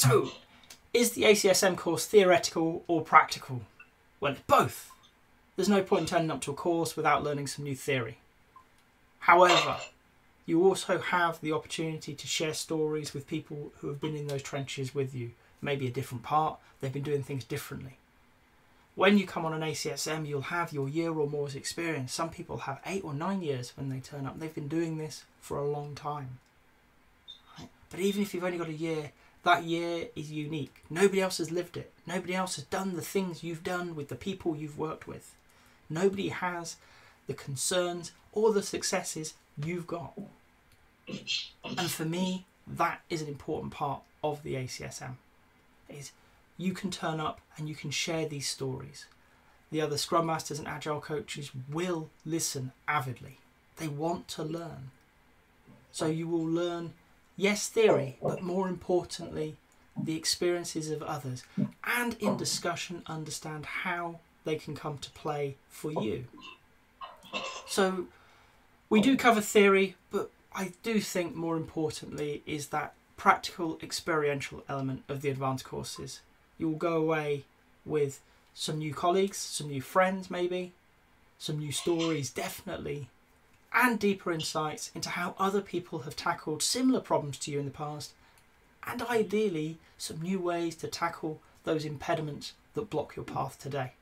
So, is the ACSM course theoretical or practical? Well, it's both. There's no point in turning up to a course without learning some new theory. However, you also have the opportunity to share stories with people who have been in those trenches with you, maybe a different part, they've been doing things differently. When you come on an ACSM, you'll have your year or more's experience. Some people have eight or nine years when they turn up. They've been doing this for a long time. But even if you've only got a year, that year is unique. Nobody else has lived it. Nobody else has done the things you've done with the people you've worked with. Nobody has the concerns or the successes you've got. And for me, that is an important part of the ACSM. Is you can turn up and you can share these stories. The other Scrum Masters and Agile coaches will listen avidly. They want to learn. So you will learn, yes, theory, but more importantly, the experiences of others, and in discussion, understand how they can come to play for you. So we do cover theory, but I do think more importantly is that practical experiential element of the advanced courses. You will go away with some new colleagues, some new friends, maybe, some new stories, definitely, and deeper insights into how other people have tackled similar problems to you in the past, and ideally, some new ways to tackle those impediments that block your path today.